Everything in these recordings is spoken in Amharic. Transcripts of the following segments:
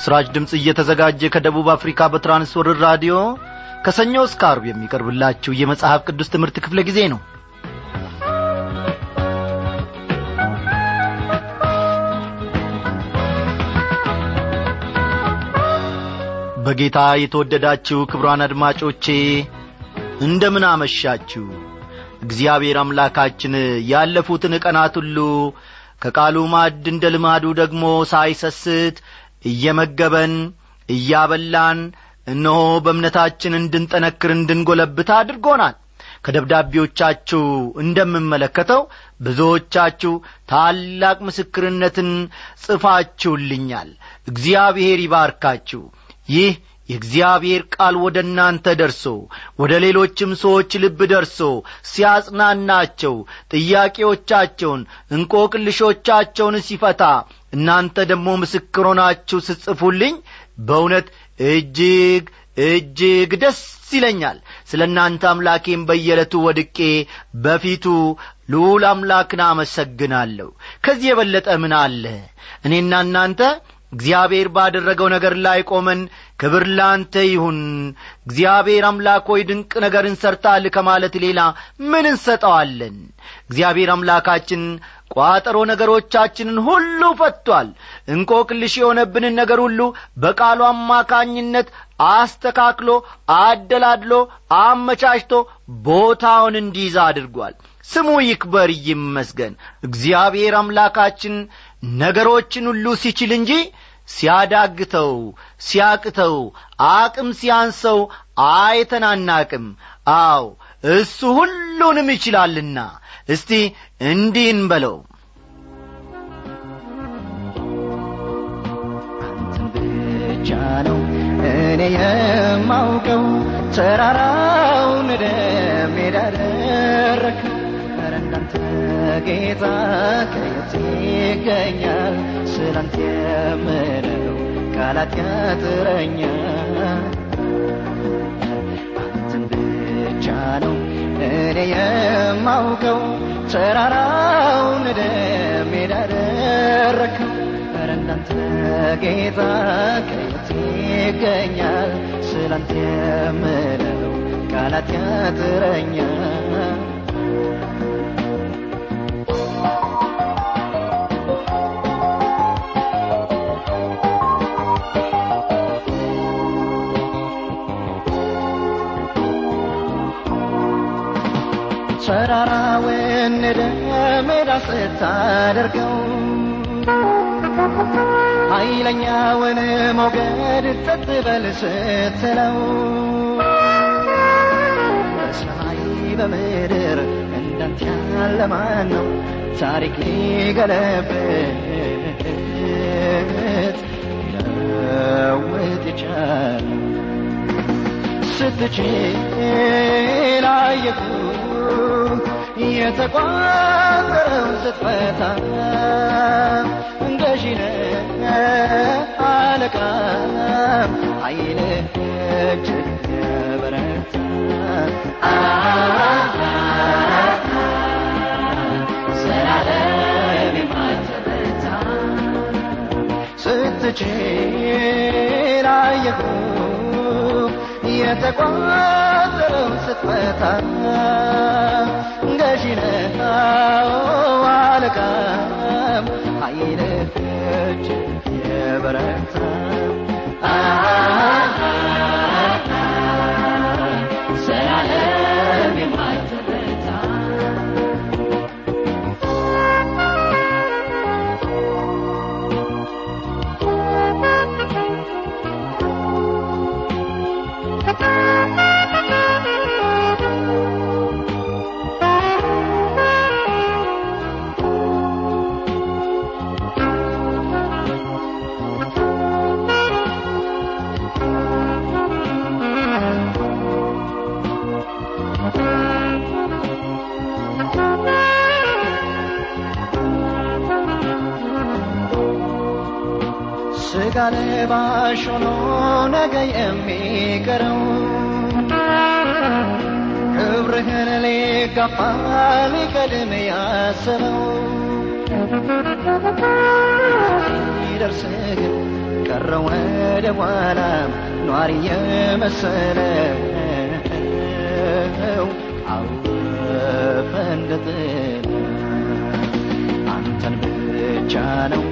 በምሥራች ድምፅ እየተዘጋጀ ከደቡብ አፍሪካ በትራንስወርር ራዲዮ ከሰኞ እስከ አርብ የሚቀርብላችሁ የመጽሐፍ ቅዱስ ትምህርት ክፍለ ጊዜ ነው። በጌታ የተወደዳችሁ ክብሯን አድማጮቼ እንደምን አመሻችሁ? እግዚአብሔር አምላካችን ያለፉትን ቀናት ሁሉ ከቃሉ ማዕድ እንደ ልማዱ ደግሞ ሳይሰስት እየመገበን እያበላን እነሆ በእምነታችን እንድንጠነክር እንድንጐለብት አድርጎናል። ከደብዳቤዎቻችሁ እንደምመለከተው ብዙዎቻችሁ ታላቅ ምስክርነትን ጽፋችሁልኛል። እግዚአብሔር ይባርካችሁ። ይህ የእግዚአብሔር ቃል ወደ እናንተ ደርሶ ወደ ሌሎችም ሰዎች ልብ ደርሶ ሲያጽናናቸው ጥያቄዎቻቸውን እንቆቅልሾቻቸውን ሲፈታ እናንተ ደግሞ ምስክር ስጽፉልኝ በእውነት እጅግ እጅግ ደስ ይለኛል። ስለ እናንተ አምላኬም በየዕለቱ ወድቄ በፊቱ ልዑል አምላክን አመሰግናለሁ። ከዚህ የበለጠ ምን አለ? እኔና እናንተ እግዚአብሔር ባደረገው ነገር ላይ ቆመን ክብር ላንተ ይሁን። እግዚአብሔር አምላክ ሆይ ድንቅ ነገር እንሰርታል ከማለት ሌላ ምን እንሰጠዋለን? እግዚአብሔር አምላካችን ቋጠሮ ነገሮቻችንን ሁሉ ፈቷል። እንቆቅልሽ የሆነብንን ነገር ሁሉ በቃሉ አማካኝነት አስተካክሎ አደላድሎ አመቻችቶ ቦታውን እንዲይዛ አድርጓል። ስሙ ይክበር ይመስገን። እግዚአብሔር አምላካችን ነገሮችን ሁሉ ሲችል እንጂ ሲያዳግተው ሲያቅተው አቅም ሲያንሰው አይተናናቅም አው እሱ ሁሉንም ይችላልና። እስቲ እንዲህ እንበለው አንተን ብቻ እኔ የማውቀው ተራራውን ወደ ሜዳ እንዳንተ ጌታ ከየት ይገኛል? ስላንተ የምለው ቃላት ያጥረኛል። አንተን ብቻ ነው እኔ የማውቀው። ተራራውን ወደ ሜዳ ደረከው ኧረ እንዳንተ ጌታ ከየት ይገኛል? ስላንተ የምለው ቃላት ያጥረኛል ተራራውን ወደ ሜዳ ስታደርገው ኃይለኛውን ሞገድ ጸጥ በል ስትለው በሰማይ በምድር እንዳንተ ያለ ማን ነው ታሪክ ሊገለብጥ ሊለውጥ ይቻል ስትችል አየሁ የተቋጠረው ስትፈታ ገዢነ አለቃ የበረታ ዘላለም የማትበታ ስትችል አየሁ የተቋጠረው ስትፈታ ገዢነህ አለቃም ኃይልህ እጅግ የበረታ ለባሽ ሆኖ ነገ የሚቀረው ክብርህን ሊጋፋ ሊቀድም ያሰበው ሲደርስ ግን ቀረ ወደ ኋላም ኗሪ የመሰለው ጥላ አንተን ብቻ ነው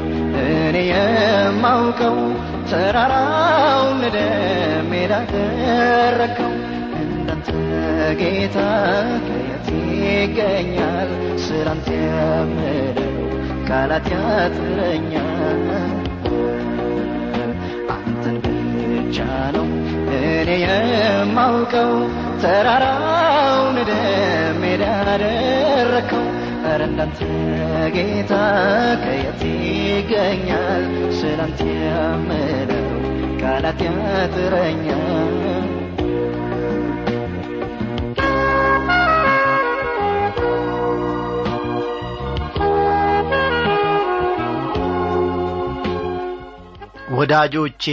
እኔ የማውቀው ተራራውን ወደ ሜዳ ደረከው እንዳንተ ጌታ ከየት ይገኛል? ስላንተ የምለው ቃላት ያጥረኛል። አንተን ብቻ ነው እኔ የማውቀው። ተራራውን ወደ ሜዳ ኧረ እንዳንተ ጌታ ከየት ይገኛል? ስላንተ የምለው ቃላት ያጥረኛል ወዳጆቼ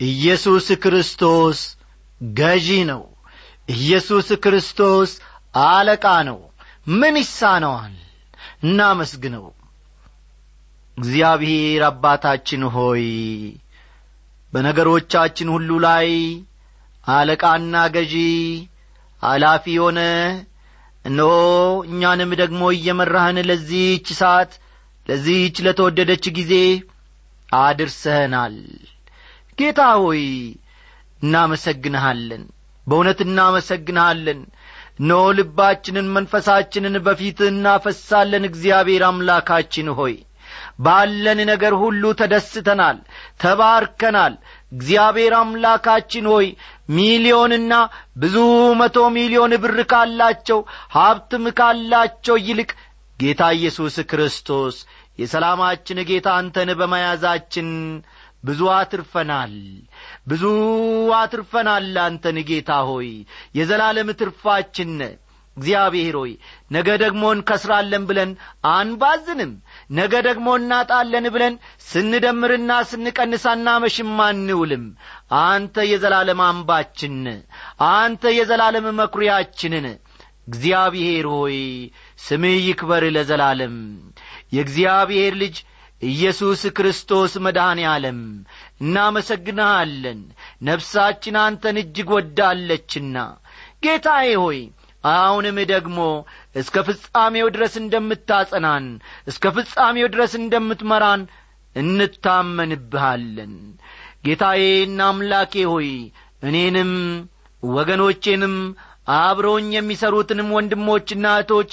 ኢየሱስ ክርስቶስ ገዢ ነው። ኢየሱስ ክርስቶስ አለቃ ነው ምን ይሳነዋል? እናመስግነው። እግዚአብሔር አባታችን ሆይ በነገሮቻችን ሁሉ ላይ አለቃና ገዢ ኃላፊ ሆነ እነሆ እኛንም ደግሞ እየመራህን ለዚህች ሰዓት ለዚህች ለተወደደች ጊዜ አድርሰህናል። ጌታ ሆይ እናመሰግንሃለን። በእውነት እናመሰግንሃለን እነሆ ልባችንን መንፈሳችንን በፊት እናፈሳለን። እግዚአብሔር አምላካችን ሆይ ባለን ነገር ሁሉ ተደስተናል ተባርከናል። እግዚአብሔር አምላካችን ሆይ ሚሊዮንና ብዙ መቶ ሚሊዮን ብር ካላቸው ሀብትም ካላቸው ይልቅ ጌታ ኢየሱስ ክርስቶስ የሰላማችን ጌታ አንተን በመያዛችን ብዙ አትርፈናል ብዙ አትርፈናል አንተን ጌታ ሆይ። የዘላለም ትርፋችን እግዚአብሔር ሆይ ነገ ደግሞ እንከስራለን ብለን አንባዝንም። ነገ ደግሞ እናጣለን ብለን ስንደምርና ስንቀንስ አናመሽም አንውልም። አንተ የዘላለም አምባችን አንተ የዘላለም መኩሪያችንን እግዚአብሔር ሆይ ስምህ ይክበር ለዘላለም። የእግዚአብሔር ልጅ ኢየሱስ ክርስቶስ መድኃኔ ዓለም እናመሰግንሃለን ነፍሳችን አንተን እጅግ ወዳለችና። ጌታዬ ሆይ አሁንም ደግሞ እስከ ፍጻሜው ድረስ እንደምታጸናን እስከ ፍጻሜው ድረስ እንደምትመራን እንታመንብሃለን። ጌታዬና አምላኬ ሆይ እኔንም ወገኖቼንም አብረውኝ የሚሠሩትንም ወንድሞችና እህቶች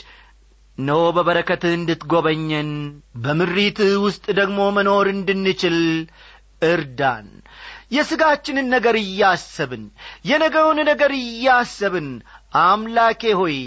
እነሆ በበረከትህ እንድትጐበኘን በምሪትህ ውስጥ ደግሞ መኖር እንድንችል እርዳን። የሥጋችንን ነገር እያሰብን የነገውን ነገር እያሰብን አምላኬ ሆይ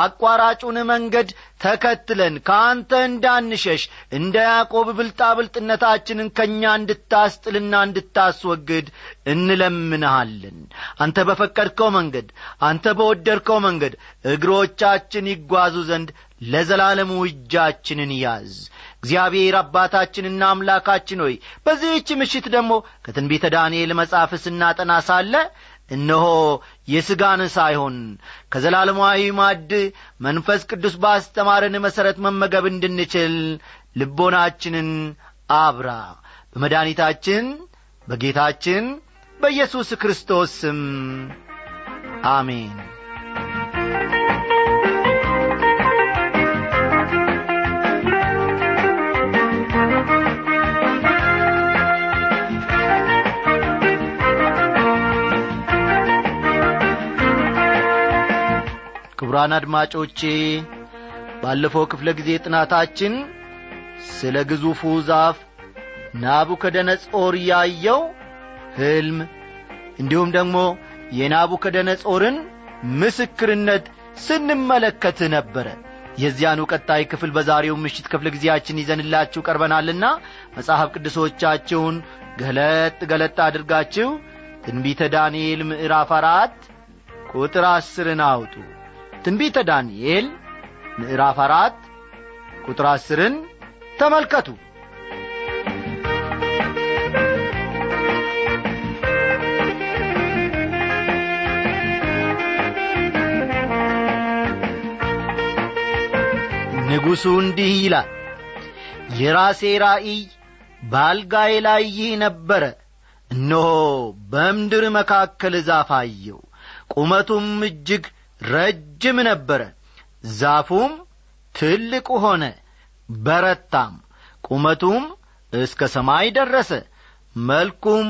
አቋራጩን መንገድ ተከትለን ከአንተ እንዳንሸሽ እንደ ያዕቆብ ብልጣብልጥነታችንን ከእኛ እንድታስጥልና እንድታስወግድ እንለምንሃለን። አንተ በፈቀድከው መንገድ አንተ በወደድከው መንገድ እግሮቻችን ይጓዙ ዘንድ ለዘላለሙ እጃችንን ያዝ። እግዚአብሔር አባታችንና አምላካችን ሆይ በዚህች ምሽት ደግሞ ከትንቢተ ዳንኤል መጽሐፍ ስናጠና ሳለ እነሆ የሥጋን ሳይሆን ከዘላለማዊ ማድ መንፈስ ቅዱስ ባስተማረን መሠረት መመገብ እንድንችል ልቦናችንን አብራ በመድኃኒታችን በጌታችን በኢየሱስ ክርስቶስ ስም አሜን ክቡራን አድማጮቼ ባለፈው ክፍለ ጊዜ ጥናታችን ስለ ግዙፉ ዛፍ ናቡከደነጾር ያየው ሕልም እንዲሁም ደግሞ የናቡከደነጾርን ምስክርነት ስንመለከት ነበረ። የዚያኑ ቀጣይ ክፍል በዛሬው ምሽት ክፍለ ጊዜያችን ይዘንላችሁ ቀርበናልና መጽሐፍ ቅዱሶቻችሁን ገለጥ ገለጥ አድርጋችሁ ትንቢተ ዳንኤል ምዕራፍ አራት ቁጥር አስርን አውጡ ትንቢተ ዳንኤል ምዕራፍ አራት ቁጥር አስርን ተመልከቱ። ንጉሡ እንዲህ ይላል የራሴ ራእይ በአልጋዬ ላይ ይህ ነበረ። እነሆ በምድር መካከል ዛፍ አየው ቁመቱም እጅግ ረጅም ነበረ። ዛፉም ትልቅ ሆነ በረታም። ቁመቱም እስከ ሰማይ ደረሰ መልኩም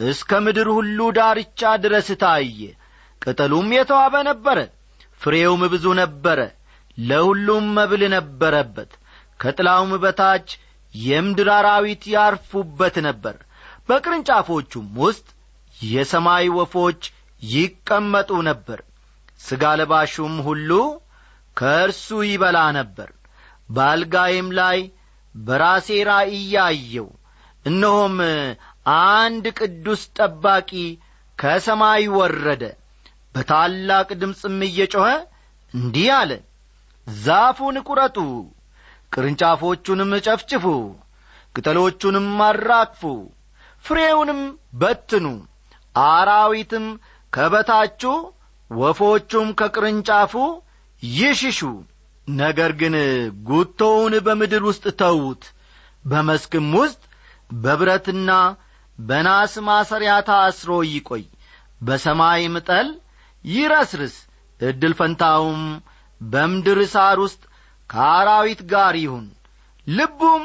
እስከ ምድር ሁሉ ዳርቻ ድረስ ታየ። ቅጠሉም የተዋበ ነበረ ፍሬውም ብዙ ነበረ ለሁሉም መብል ነበረበት። ከጥላውም በታች የምድር አራዊት ያርፉበት ነበር። በቅርንጫፎቹም ውስጥ የሰማይ ወፎች ይቀመጡ ነበር ሥጋ ለባሹም ሁሉ ከእርሱ ይበላ ነበር። በአልጋዬም ላይ በራሴ ራእይ እነሆም አንድ ቅዱስ ጠባቂ ከሰማይ ወረደ በታላቅ ድምፅም እየጮኸ እንዲህ አለ ዛፉን ቁረጡ ቅርንጫፎቹንም ጨፍጭፉ ቅጠሎቹንም አራግፉ ፍሬውንም በትኑ አራዊትም ከበታችሁ ወፎቹም ከቅርንጫፉ ይሽሹ። ነገር ግን ጉቶውን በምድር ውስጥ ተዉት። በመስክም ውስጥ በብረትና በናስ ማሰሪያ ታስሮ ይቆይ። በሰማይም ጠል ይረስርስ። ዕድል ፈንታውም በምድር ሳር ውስጥ ከአራዊት ጋር ይሁን። ልቡም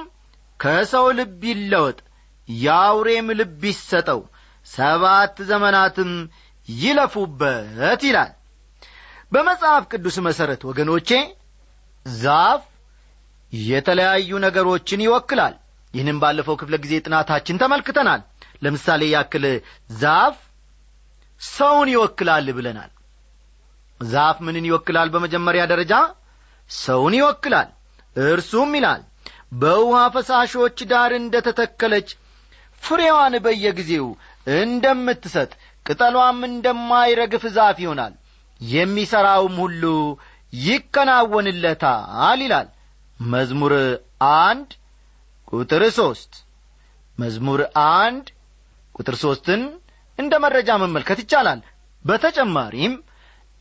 ከሰው ልብ ይለወጥ። የአውሬም ልብ ይሰጠው። ሰባት ዘመናትም ይለፉበት ይላል። በመጽሐፍ ቅዱስ መሠረት ወገኖቼ ዛፍ የተለያዩ ነገሮችን ይወክላል። ይህንም ባለፈው ክፍለ ጊዜ ጥናታችን ተመልክተናል። ለምሳሌ ያክል ዛፍ ሰውን ይወክላል ብለናል። ዛፍ ምንን ይወክላል? በመጀመሪያ ደረጃ ሰውን ይወክላል። እርሱም ይላል በውሃ ፈሳሾች ዳር እንደ ተተከለች ፍሬዋን በየጊዜው እንደምትሰጥ ቅጠሏም እንደማይረግፍ ዛፍ ይሆናል። የሚሠራውም ሁሉ ይከናወንለታል ይላል። መዝሙር አንድ ቁጥር ሦስት መዝሙር አንድ ቁጥር ሦስትን እንደ መረጃ መመልከት ይቻላል። በተጨማሪም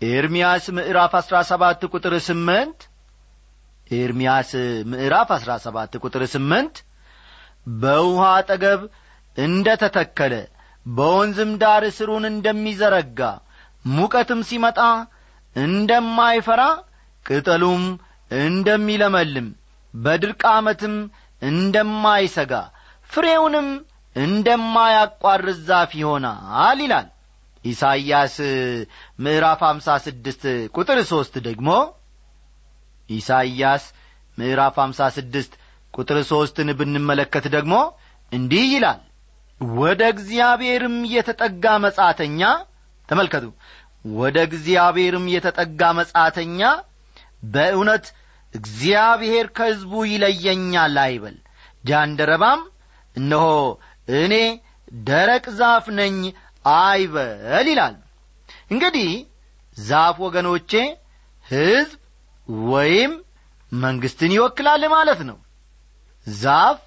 ኤርምያስ ምዕራፍ አሥራ ሰባት ቁጥር ስምንት ኤርምያስ ምዕራፍ አሥራ ሰባት ቁጥር ስምንት በውሃ አጠገብ እንደ ተተከለ በወንዝም ዳር ስሩን እንደሚዘረጋ ሙቀትም ሲመጣ እንደማይፈራ ቅጠሉም እንደሚለመልም በድርቅ ዓመትም እንደማይሰጋ ፍሬውንም እንደማያቋርጥ ዛፍ ይሆናል ይላል ኢሳይያስ ምዕራፍ አምሳ ስድስት ቁጥር ሦስት ደግሞ። ኢሳይያስ ምዕራፍ አምሳ ስድስት ቁጥር ሦስትን ብንመለከት ደግሞ እንዲህ ይላል ወደ እግዚአብሔርም የተጠጋ መጻተኛ ተመልከቱ ወደ እግዚአብሔርም የተጠጋ መጻተኛ በእውነት እግዚአብሔር ከሕዝቡ ይለየኛል አይበል። ጃንደረባም እነሆ እኔ ደረቅ ዛፍ ነኝ አይበል ይላል። እንግዲህ ዛፍ ወገኖቼ ሕዝብ ወይም መንግስትን ይወክላል ማለት ነው። ዛፍ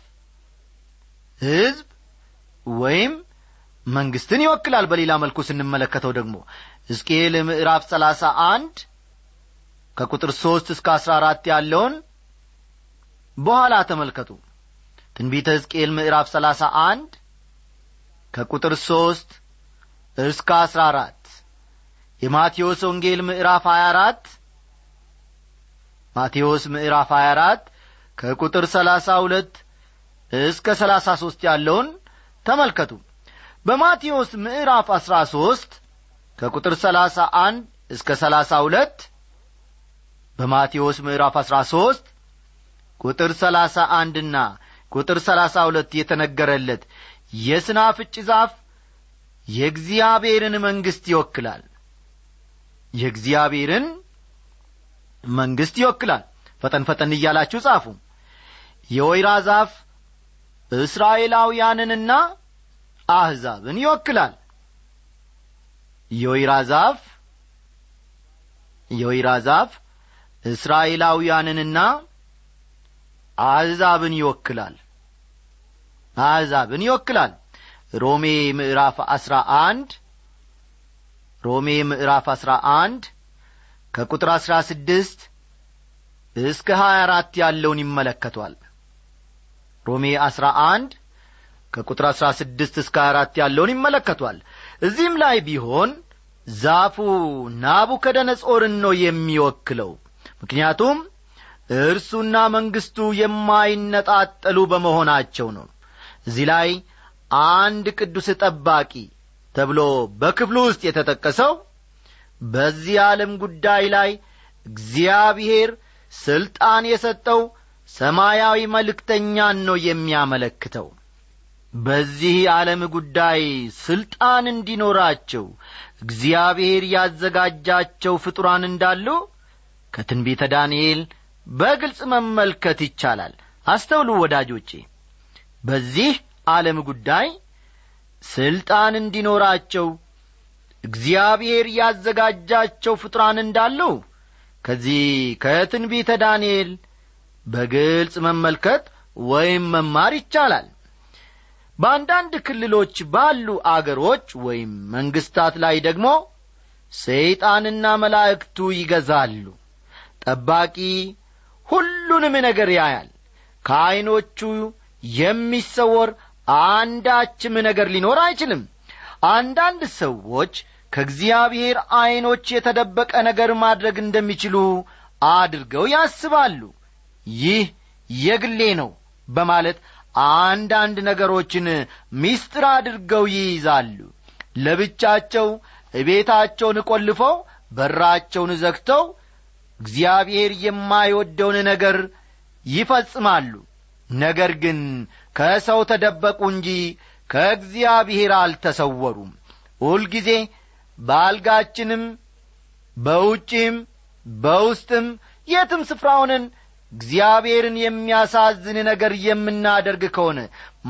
ሕዝብ ወይም መንግስትን ይወክላል። በሌላ መልኩ ስንመለከተው ደግሞ ሕዝቅኤል ምዕራፍ ሰላሳ አንድ ከቁጥር ሦስት እስከ አሥራ አራት ያለውን በኋላ ተመልከቱ። ትንቢተ ሕዝቅኤል ምዕራፍ ሰላሳ አንድ ከቁጥር ሦስት እስከ አሥራ አራት የማቴዎስ ወንጌል ምዕራፍ ሀያ አራት ማቴዎስ ምዕራፍ ሀያ አራት ከቁጥር ሰላሳ ሁለት እስከ ሰላሳ ሦስት ያለውን ተመልከቱ። በማቴዎስ ምዕራፍ አሥራ ሦስት ከቁጥር ሰላሳ አንድ እስከ ሰላሳ ሁለት በማቴዎስ ምዕራፍ አሥራ ሦስት ቁጥር ሰላሳ አንድና ቁጥር ሰላሳ ሁለት የተነገረለት የስናፍጭ ዛፍ የእግዚአብሔርን መንግሥት ይወክላል። የእግዚአብሔርን መንግሥት ይወክላል። ፈጠን ፈጠን እያላችሁ ጻፉ። የወይራ ዛፍ እስራኤላውያንንና አሕዛብን ይወክላል። የወይራ ዛፍ የወይራ ዛፍ እስራኤላውያንንና አሕዛብን ይወክላል። አሕዛብን ይወክላል። ሮሜ ምዕራፍ አስራ አንድ ሮሜ ምዕራፍ አስራ አንድ ከቁጥር አሥራ ስድስት እስከ ሀያ አራት ያለውን ይመለከቷል ሮሜ አሥራ አንድ ከቁጥር አሥራ ስድስት እስከ አራት ያለውን ይመለከቷል። እዚህም ላይ ቢሆን ዛፉ ናቡከደነጾርን ነው የሚወክለው። ምክንያቱም እርሱና መንግሥቱ የማይነጣጠሉ በመሆናቸው ነው። እዚህ ላይ አንድ ቅዱስ ጠባቂ ተብሎ በክፍሉ ውስጥ የተጠቀሰው በዚህ ዓለም ጉዳይ ላይ እግዚአብሔር ሥልጣን የሰጠው ሰማያዊ መልእክተኛን ነው የሚያመለክተው። በዚህ ዓለም ጉዳይ ሥልጣን እንዲኖራቸው እግዚአብሔር ያዘጋጃቸው ፍጡራን እንዳሉ ከትንቢተ ዳንኤል በግልጽ መመልከት ይቻላል። አስተውሉ ወዳጆቼ በዚህ ዓለም ጉዳይ ሥልጣን እንዲኖራቸው እግዚአብሔር ያዘጋጃቸው ፍጡራን እንዳሉ ከዚህ ከትንቢተ ዳንኤል በግልጽ መመልከት ወይም መማር ይቻላል። በአንዳንድ ክልሎች ባሉ አገሮች ወይም መንግሥታት ላይ ደግሞ ሰይጣንና መላእክቱ ይገዛሉ። ጠባቂ ሁሉንም ነገር ያያል። ከዐይኖቹ የሚሰወር አንዳችም ነገር ሊኖር አይችልም። አንዳንድ ሰዎች ከእግዚአብሔር ዐይኖች የተደበቀ ነገር ማድረግ እንደሚችሉ አድርገው ያስባሉ ይህ የግሌ ነው በማለት አንዳንድ ነገሮችን ሚስጥር አድርገው ይይዛሉ። ለብቻቸው ቤታቸውን ቈልፈው በራቸውን ዘግተው እግዚአብሔር የማይወደውን ነገር ይፈጽማሉ። ነገር ግን ከሰው ተደበቁ እንጂ ከእግዚአብሔር አልተሰወሩም። ሁልጊዜ በአልጋችንም በውጪም በውስጥም የትም ስፍራ እግዚአብሔርን የሚያሳዝን ነገር የምናደርግ ከሆነ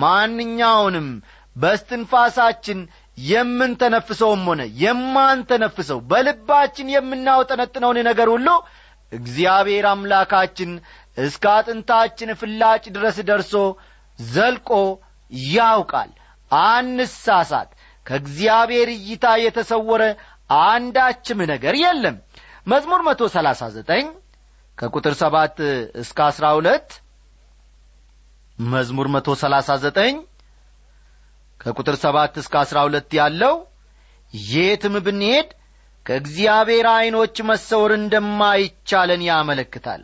ማንኛውንም በስትንፋሳችን የምንተነፍሰውም ሆነ የማንተነፍሰው በልባችን የምናውጠነጥነውን ነገር ሁሉ እግዚአብሔር አምላካችን እስከ አጥንታችን ፍላጭ ድረስ ደርሶ ዘልቆ ያውቃል። አንሳሳት። ከእግዚአብሔር እይታ የተሰወረ አንዳችም ነገር የለም። መዝሙር መቶ ሰላሳ ዘጠኝ ከቁጥር ሰባት እስከ አስራ ሁለት መዝሙር መቶ ሰላሳ ዘጠኝ ከቁጥር ሰባት እስከ አስራ ሁለት ያለው የትም ብንሄድ ከእግዚአብሔር ዐይኖች መሰወር እንደማይቻለን ያመለክታል።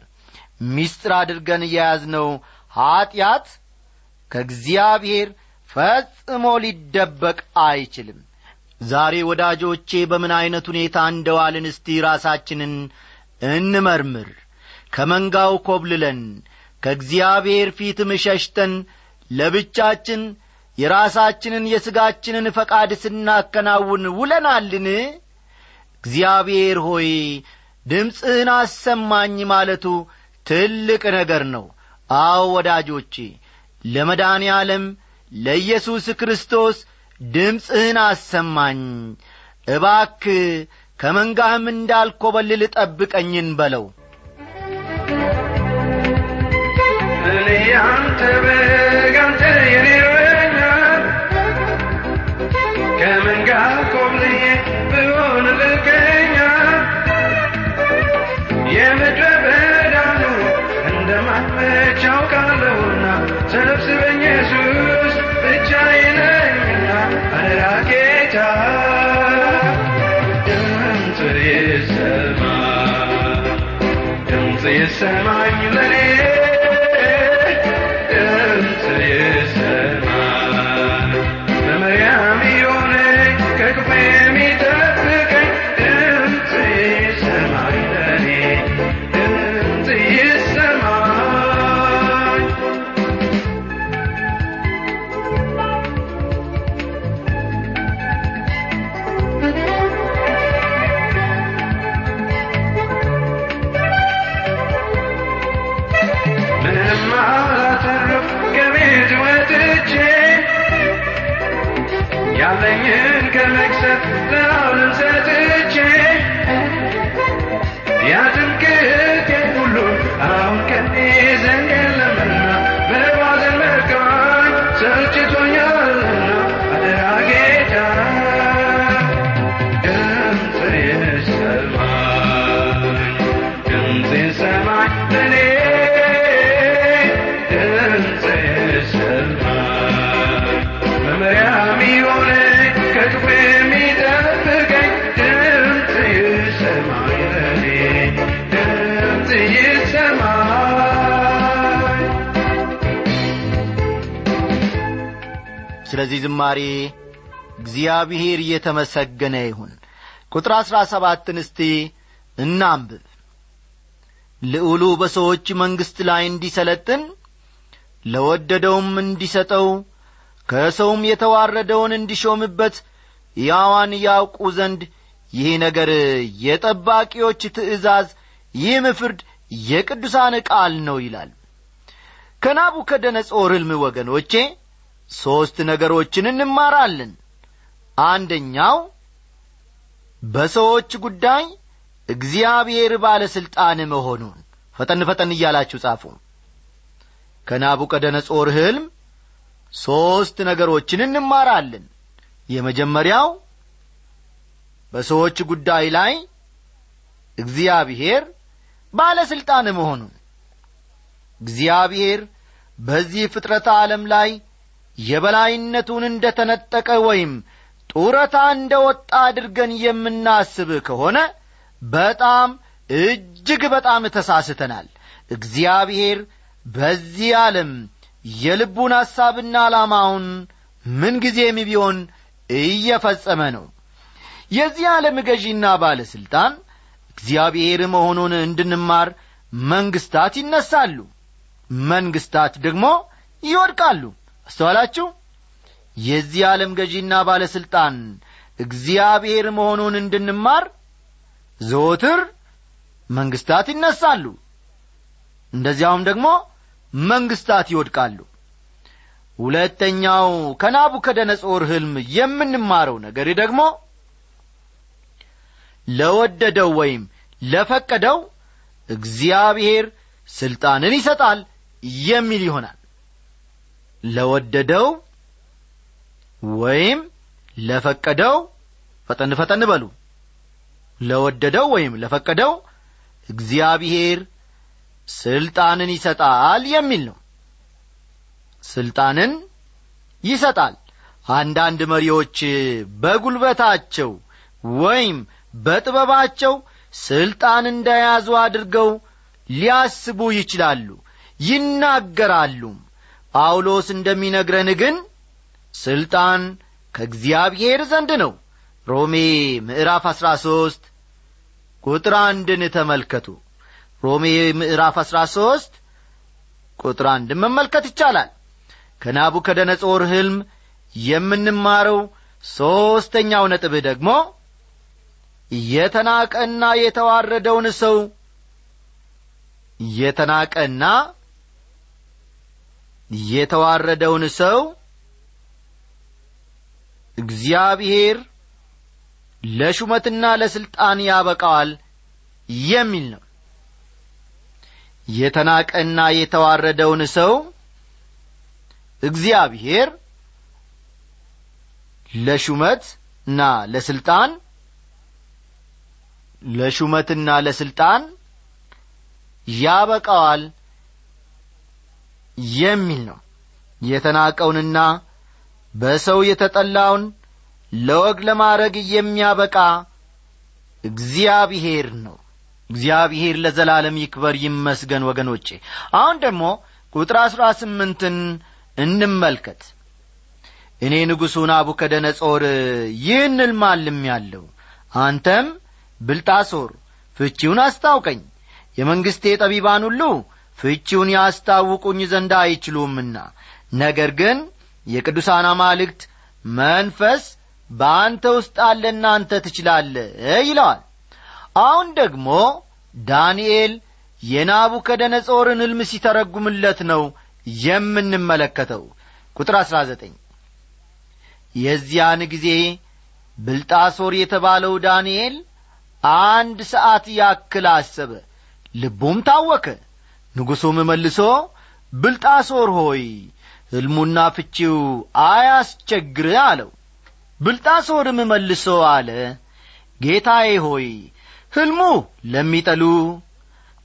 ሚስጥር አድርገን የያዝነው ኀጢአት ከእግዚአብሔር ፈጽሞ ሊደበቅ አይችልም። ዛሬ ወዳጆቼ በምን ዐይነት ሁኔታ እንደዋልን እስቲ ራሳችንን እንመርምር ከመንጋው ኰብልለን ከእግዚአብሔር ፊትም ሸሽተን ለብቻችን የራሳችንን የሥጋችንን ፈቃድ ስናከናውን ውለናልን? እግዚአብሔር ሆይ ድምፅህን አሰማኝ ማለቱ ትልቅ ነገር ነው። አዎ ወዳጆቼ ለመድኃኔ ዓለም ለኢየሱስ ክርስቶስ ድምፅህን አሰማኝ። እባክ ከመንጋህም እንዳልኰበልል ጠብቀኝን በለው እኔ አንተ በግ አንተ የኔ እረኛ ከመንጋ ኮብልዬ ብሆን ልከኛ የምድረ በዳኑ እንደማመች አውቃለሁና ሰብስበኝ ኢየሱስ ብቻዬን ነኝና አደራ ጌታ። ድምፅ ይሰማ ድምፅ ይሰማኝ ellerin gelmekse ne halin sesin ስለዚህ ዝማሬ እግዚአብሔር እየተመሰገነ ይሁን። ቁጥር አሥራ ሰባትን እስቲ እናንብብ። ልዑሉ በሰዎች መንግሥት ላይ እንዲሰለጥን ለወደደውም እንዲሰጠው ከሰውም የተዋረደውን እንዲሾምበት ያዋን ያውቁ ዘንድ ይህ ነገር የጠባቂዎች ትእዛዝ ይህም ፍርድ የቅዱሳን ቃል ነው ይላል። ከናቡከደነጾር ሕልም ወገኖቼ ሦስት ነገሮችን እንማራለን። አንደኛው በሰዎች ጉዳይ እግዚአብሔር ባለሥልጣን መሆኑን ፈጠን ፈጠን እያላችሁ ጻፉ። ከናቡከደነጾር ሕልም ሦስት ነገሮችን እንማራለን። የመጀመሪያው በሰዎች ጉዳይ ላይ እግዚአብሔር ባለሥልጣን መሆኑን። እግዚአብሔር በዚህ ፍጥረት ዓለም ላይ የበላይነቱን እንደ ተነጠቀ ወይም ጡረታ እንደ ወጣ አድርገን የምናስብ ከሆነ በጣም እጅግ በጣም ተሳስተናል። እግዚአብሔር በዚህ ዓለም የልቡን ሐሳብና ዓላማውን ምንጊዜም ቢሆን እየፈጸመ ነው። የዚህ ዓለም ገዢና ባለሥልጣን እግዚአብሔር መሆኑን እንድንማር መንግሥታት ይነሳሉ መንግሥታት ደግሞ ይወድቃሉ አስተዋላችሁ የዚህ ዓለም ገዢና ባለሥልጣን እግዚአብሔር መሆኑን እንድንማር ዘወትር መንግሥታት ይነሳሉ። እንደዚያውም ደግሞ መንግሥታት ይወድቃሉ። ሁለተኛው ከናቡከደነጾር ሕልም የምንማረው ነገር ደግሞ ለወደደው ወይም ለፈቀደው እግዚአብሔር ሥልጣንን ይሰጣል የሚል ይሆናል ለወደደው ወይም ለፈቀደው ፈጠን ፈጠን በሉ። ለወደደው ወይም ለፈቀደው እግዚአብሔር ስልጣንን ይሰጣል የሚል ነው። ስልጣንን ይሰጣል። አንዳንድ መሪዎች በጉልበታቸው ወይም በጥበባቸው ስልጣን እንደያዙ አድርገው ሊያስቡ ይችላሉ ይናገራሉም ጳውሎስ እንደሚነግረን ግን ስልጣን ከእግዚአብሔር ዘንድ ነው። ሮሜ ምዕራፍ አሥራ ሦስት ቁጥር አንድን ተመልከቱ። ሮሜ ምዕራፍ አሥራ ሦስት ቁጥር አንድን መመልከት ይቻላል። ከናቡከደነጾር ሕልም የምንማረው ሦስተኛው ነጥብ ደግሞ የተናቀና የተዋረደውን ሰው የተናቀና የተዋረደውን ሰው እግዚአብሔር ለሹመትና ለሥልጣን ያበቃዋል የሚል ነው። የተናቀና የተዋረደውን ሰው እግዚአብሔር ለሹመትና ለሥልጣን ለሹመትና ለሥልጣን ያበቃዋል የሚል ነው። የተናቀውንና በሰው የተጠላውን ለወግ ለማድረግ የሚያበቃ እግዚአብሔር ነው። እግዚአብሔር ለዘላለም ይክበር ይመስገን ወገኖቼ። አሁን ደግሞ ቁጥር አሥራ ስምንትን እንመልከት። እኔ ንጉሡ ናቡከደነጾር ይህን ልማልም ያለው አንተም ብልጣሶር ፍቺውን አስታውቀኝ። የመንግሥቴ ጠቢባን ሁሉ ፍቺውን ያስታውቁኝ ዘንድ አይችሉምና። ነገር ግን የቅዱሳን አማልክት መንፈስ በአንተ ውስጥ አለና አንተ ትችላለ ይለዋል። አሁን ደግሞ ዳንኤል የናቡከደነጾርን ሕልም ሲተረጉምለት ነው የምንመለከተው። ቁጥር አሥራ ዘጠኝ የዚያን ጊዜ ብልጣሶር የተባለው ዳንኤል አንድ ሰዓት ያክል አሰበ ልቡም ታወከ ንጉሡም መልሶ ብልጣሶር ሆይ ሕልሙና ፍቺው አያስቸግር አለው። ብልጣሶርም መልሶ አለ ጌታዬ ሆይ ሕልሙ ለሚጠሉ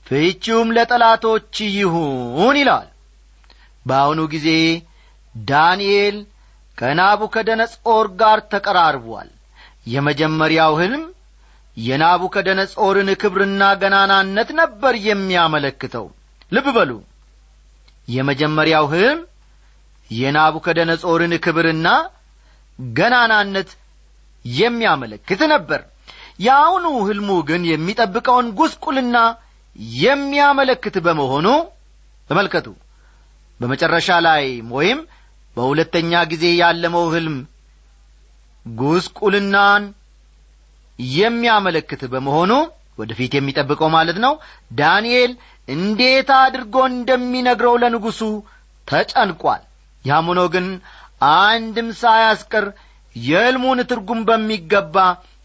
ፍቺውም ለጠላቶች ይሁን ይለዋል በአሁኑ ጊዜ ዳንኤል ከናቡከደነጾር ጋር ተቀራርቧል። የመጀመሪያው ሕልም የናቡከደነጾርን ክብርና ገናናነት ነበር የሚያመለክተው ልብ በሉ። የመጀመሪያው ሕልም የናቡከደነጾርን ክብርና ገናናነት የሚያመለክት ነበር። የአሁኑ ሕልሙ ግን የሚጠብቀውን ጉስቁልና የሚያመለክት በመሆኑ ተመልከቱ። በመጨረሻ ላይ ወይም በሁለተኛ ጊዜ ያለመው ሕልም ጉስቁልናን የሚያመለክት በመሆኑ ወደፊት የሚጠብቀው ማለት ነው። ዳንኤል እንዴት አድርጎ እንደሚነግረው ለንጉሡ ተጨንቋል። ያም ሆኖ ግን አንድም ሳያስቀር የሕልሙን ትርጉም በሚገባ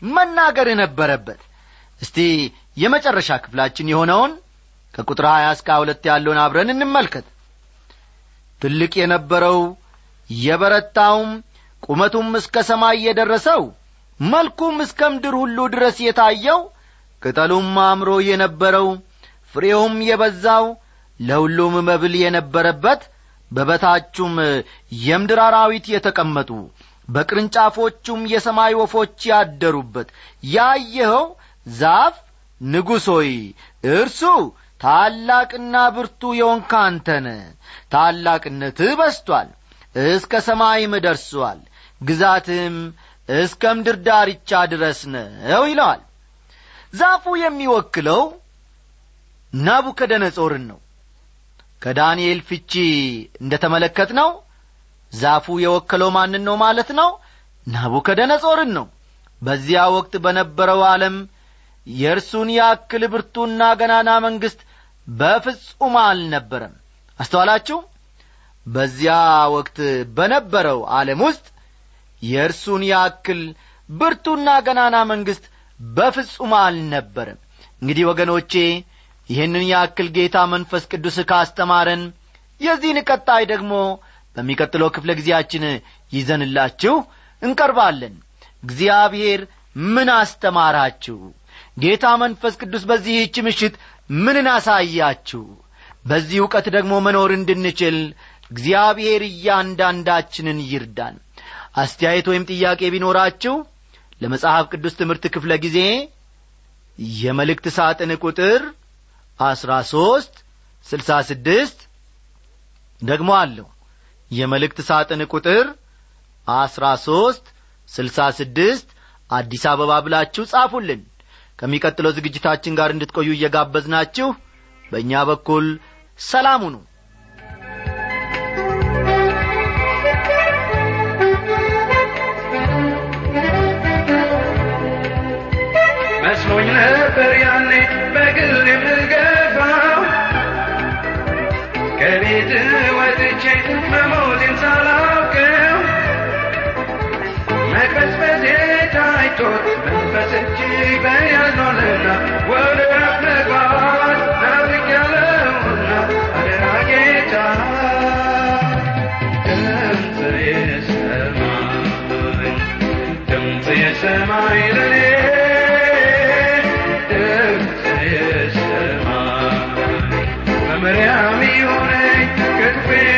መናገር ነበረበት እስቲ የመጨረሻ ክፍላችን የሆነውን ከቁጥር ሀያ እስከ ሁለት ያለውን አብረን እንመልከት። ትልቅ የነበረው የበረታውም ቁመቱም እስከ ሰማይ የደረሰው መልኩም እስከ ምድር ሁሉ ድረስ የታየው ቅጠሉም አምሮ የነበረው ፍሬውም የበዛው ለሁሉም መብል የነበረበት በበታቹም የምድር አራዊት የተቀመጡ በቅርንጫፎቹም የሰማይ ወፎች ያደሩበት ያየኸው ዛፍ ንጉሥ ሆይ እርሱ ታላቅና ብርቱ የሆንክ አንተነ ታላቅነትህ በስቶአል እስከ ሰማይም ደርሶአል ግዛትህም እስከ ምድር ዳርቻ ድረስ ነው ይለዋል። ዛፉ የሚወክለው ናቡከደነጾርን ነው። ከዳንኤል ፍቺ እንደ ተመለከት ነው ዛፉ የወከለው ማንን ነው ማለት ነው? ናቡከደነጾርን ነው። በዚያ ወቅት በነበረው ዓለም የእርሱን ያክል ብርቱና ገናና መንግሥት በፍጹም አልነበረም። አስተዋላችሁ? በዚያ ወቅት በነበረው ዓለም ውስጥ የእርሱን ያክል ብርቱና ገናና መንግሥት በፍጹም አልነበረም። እንግዲህ ወገኖቼ ይህንን ያክል ጌታ መንፈስ ቅዱስ ካስተማረን የዚህን ቀጣይ ደግሞ በሚቀጥለው ክፍለ ጊዜያችን ይዘንላችሁ እንቀርባለን። እግዚአብሔር ምን አስተማራችሁ? ጌታ መንፈስ ቅዱስ በዚህች ምሽት ምንን አሳያችሁ? በዚህ ዕውቀት ደግሞ መኖር እንድንችል እግዚአብሔር እያንዳንዳችንን ይርዳን። አስተያየት ወይም ጥያቄ ቢኖራችሁ ለመጽሐፍ ቅዱስ ትምህርት ክፍለ ጊዜ የመልእክት ሳጥን ቁጥር አስራ ሦስት ስልሳ ስድስት ደግሞ አለሁ የመልእክት ሳጥን ቁጥር አስራ ሦስት ስልሳ ስድስት አዲስ አበባ ብላችሁ ጻፉልን። ከሚቀጥለው ዝግጅታችን ጋር እንድትቆዩ እየጋበዝናችሁ በእኛ በኩል ሰላም ሁኑ Happy